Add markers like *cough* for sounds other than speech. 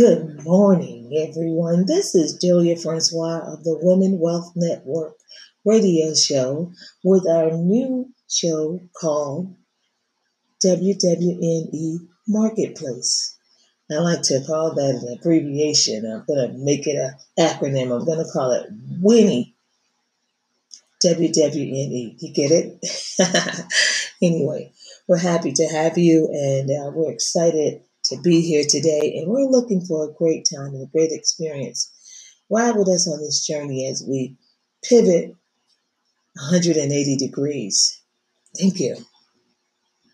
Good morning, everyone. This is Julia Francois of the Women Wealth Network radio show with our new show called WWNE Marketplace. I like to call that an abbreviation. I'm going to make it an acronym. I'm going to call it WINNIE. WWNE. You get it? *laughs* anyway, we're happy to have you and uh, we're excited to be here today. And we're looking for a great time and a great experience. Ride with us on this journey as we pivot 180 degrees. Thank you.